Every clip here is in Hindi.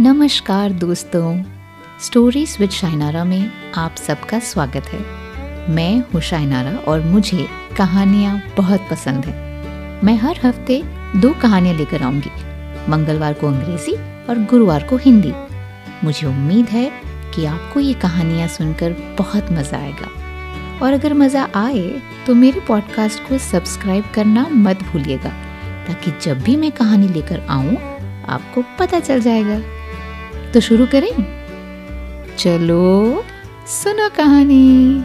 नमस्कार दोस्तों स्टोरीज विद शाइनारा में आप सबका स्वागत है। मैं हूँ शाइनारा और मुझे कहानियाँ बहुत पसंद है। मैं हर हफ़्ते दो कहानियाँ लेकर आऊँगी, मंगलवार को अंग्रेज़ी और गुरुवार को हिंदी। मुझे उम्मीद है कि आपको ये कहानियाँ सुनकर बहुत मज़ा आएगा। और अगर मज़ा आए तो मेरे पॉडकास्ट को सब्सक्राइब करना मत भूलिएगा, ताकि जब भी मैं कहानी लेकर आऊँ, आपको पता चल जाएगा। तो शुरू करें। चलो, सुनो कहानी।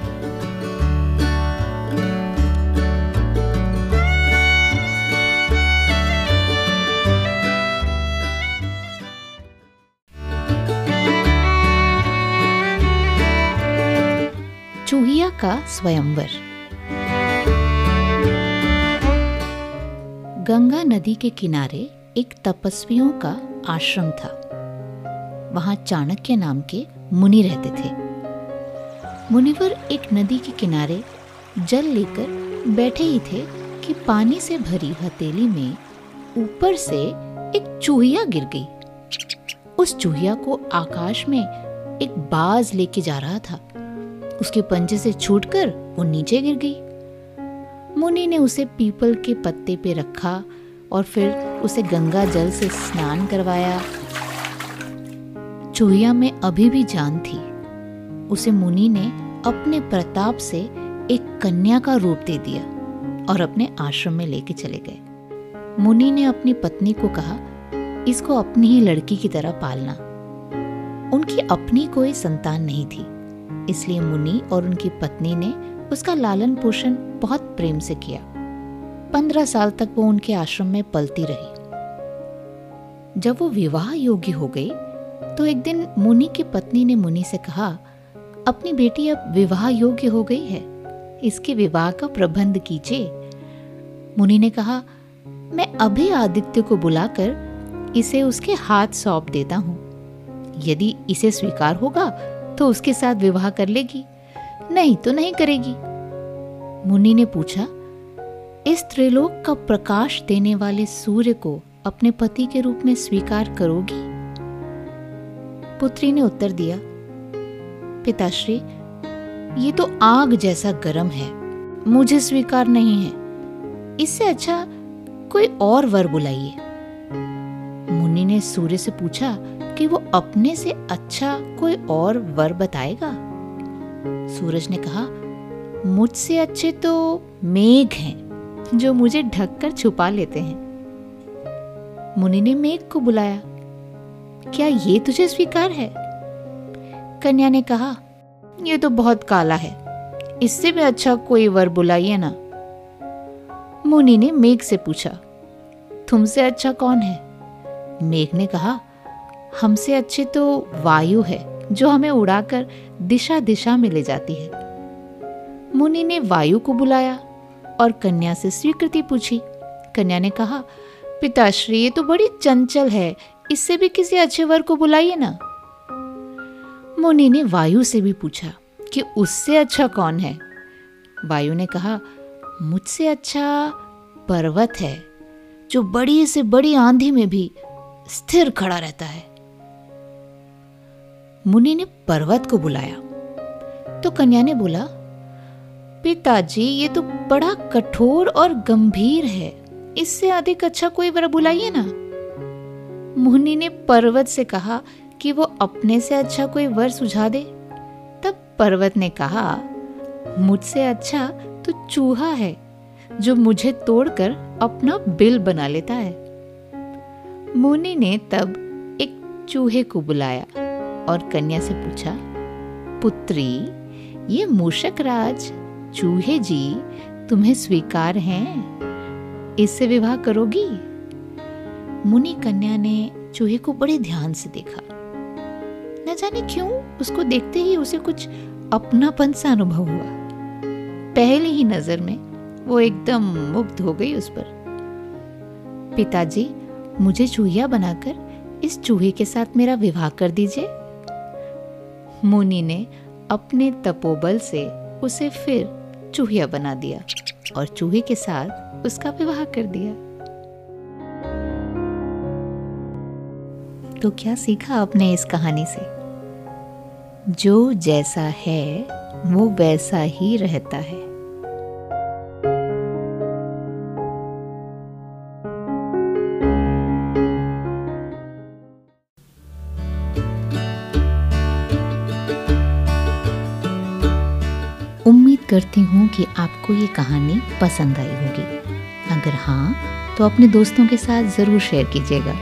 चूहिया का स्वयंवर। गंगा नदी के किनारे एक तपस्वियों का आश्रम था। वहाँ चाणक्य नाम के मुनि रहते थे। मुनिवर एक नदी के किनारे जल लेकर बैठे ही थे कि पानी से भरी हथेली में ऊपर से एक चूहिया गिर गई। उस चूहिया को आकाश में एक बाज लेके जा रहा था। उसके पंजे से छूटकर वो नीचे गिर गई। मुनि ने उसे पीपल के पत्ते पे रखा और फिर उसे गंगा जल से स्नान करवाया। चूहिया में अभी भी जान थी। उसे मुनि ने अपने प्रताप से एक कन्या का रूप दे दिया और अपने आश्रम में लेके चले गए। मुनि ने अपनी पत्नी को कहा, इसको अपनी ही लड़की की तरह पालना। उनकी अपनी कोई संतान नहीं थी। इसलिए मुनि और उनकी पत्नी ने उसका लालन पोषण बहुत प्रेम से किया। पंद्रह साल तक वो उनके आश्रम में पलती रही। जब वो विवाह योग्य हो गई तो एक दिन मुनि की पत्नी ने मुनि से कहा, अपनी बेटी अब विवाह योग्य हो गई है, इसके विवाह का प्रबंध कीजिए। मुनि ने कहा, मैं अभी आदित्य को बुलाकर इसे उसके हाथ सौंप देता हूँ। यदि इसे स्वीकार होगा तो उसके साथ विवाह कर लेगी। नहीं तो नहीं करेगी। मुनि ने पूछा, इस त्रिलोक का प्रकाश देने वाले सूर्य को अपने पति के रूप में स्वीकार करोगी? पुत्री ने उत्तर दिया, पिताश्री, ये तो आग जैसा गर्म है। मुझे स्वीकार नहीं है। इससे अच्छा कोई और वर बुलाइए। मुनि ने सूर्य से पूछा कि वो अपने से अच्छा कोई और वर बताएगा। सूरज ने कहा, मुझसे अच्छे तो मेघ हैं, जो मुझे ढककर छुपा लेते हैं। मुनि ने मेघ को बुलाया, क्या ये तुझे स्वीकार है? कन्या ने कहा यह तो बहुत काला है, इससे भी अच्छा कोई वर बुलाइए ना। मुनि ने मेघ से पूछा, तुमसे अच्छा कौन है? मेघ ने कहा हमसे अच्छे तो वायु है, जो हमें उड़ाकर दिशा दिशा में ले जाती है। मुनि ने वायु को बुलाया और कन्या से स्वीकृति पूछी। कन्या ने कहा, पिताश्री, ये तो बड़ी चंचल है, इससे भी किसी अच्छे वर को बुलाइए ना। मुनि ने वायु से भी पूछा कि, उससे अच्छा कौन है? वायु ने कहा, मुझसे अच्छा पर्वत है, जो बड़ी से बड़ी आंधी में भी स्थिर खड़ा रहता है। मुनि ने पर्वत को बुलाया। तो कन्या ने बोला, पिताजी, ये तो बड़ा कठोर और गंभीर है। इससे अधिक अच्छा कोई वर बुलाइए ना। मुनि ने पर्वत से कहा कि वो अपने से अच्छा कोई वर सुझा दे। तब पर्वत ने कहा, मुझसे अच्छा तो चूहा है, जो मुझे तोड़कर अपना बिल बना लेता है। मुनि ने तब एक चूहे को बुलाया। और कन्या से पूछा, पुत्री, ये मूषक राज, चूहे जी, तुम्हें स्वीकार हैं? इससे विवाह करोगी? मुनि कन्या ने चूहे को बड़े ध्यान से देखा। न जाने क्यों, उसको देखते ही उसे कुछ अपनापन सा अनुभव हुआ। पहली ही नज़र में वो एकदम मुग्ध हो गई उस पर। पिताजी, मुझे चूहिया बनाकर इस चूहे के साथ मेरा विवाह कर दीजिए। मुनि ने अपने तपोबल से उसे फिर चूहिया बना दिया और चूहे के साथ उसका विवाह कर दिया। तो क्या सीखा आपने इस कहानी से? जो जैसा है, वो वैसा ही रहता है। उम्मीद करती हूँ कि आपको ये कहानी पसंद आई होगी। अगर हाँ तो अपने दोस्तों के साथ ज़रूर शेयर कीजिएगा।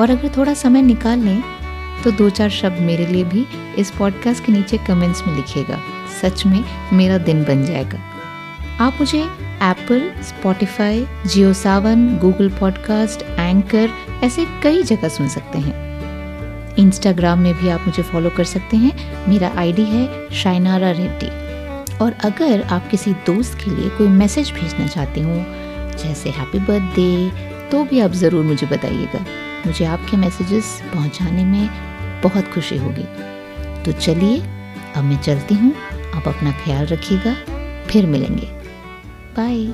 और अगर थोड़ा समय निकाल लें तो दो चार शब्द मेरे लिए भी इस पॉडकास्ट के नीचे कमेंट्स में लिखिएगा। सच में मेरा दिन बन जाएगा। आप मुझे Apple Spotify Jio Saavn Google podcast Anchor ऐसे कई जगह सुन सकते हैं। इंस्टाग्राम में भी आप मुझे फॉलो कर सकते हैं। मेरा आईडी है शाइनारा रेड्डी और अगर आप किसी दोस्त के लिए कोई मैसेज भेजना चाहते हो, जैसे हैप्पी बर्थडे तो भी आप ज़रूर मुझे बताइएगा। मुझे आपके मैसेजेस पहुँचाने में बहुत खुशी होगी। तो चलिए, अब मैं चलती हूँ। आप अपना ख्याल रखिएगा। फिर मिलेंगे। बाय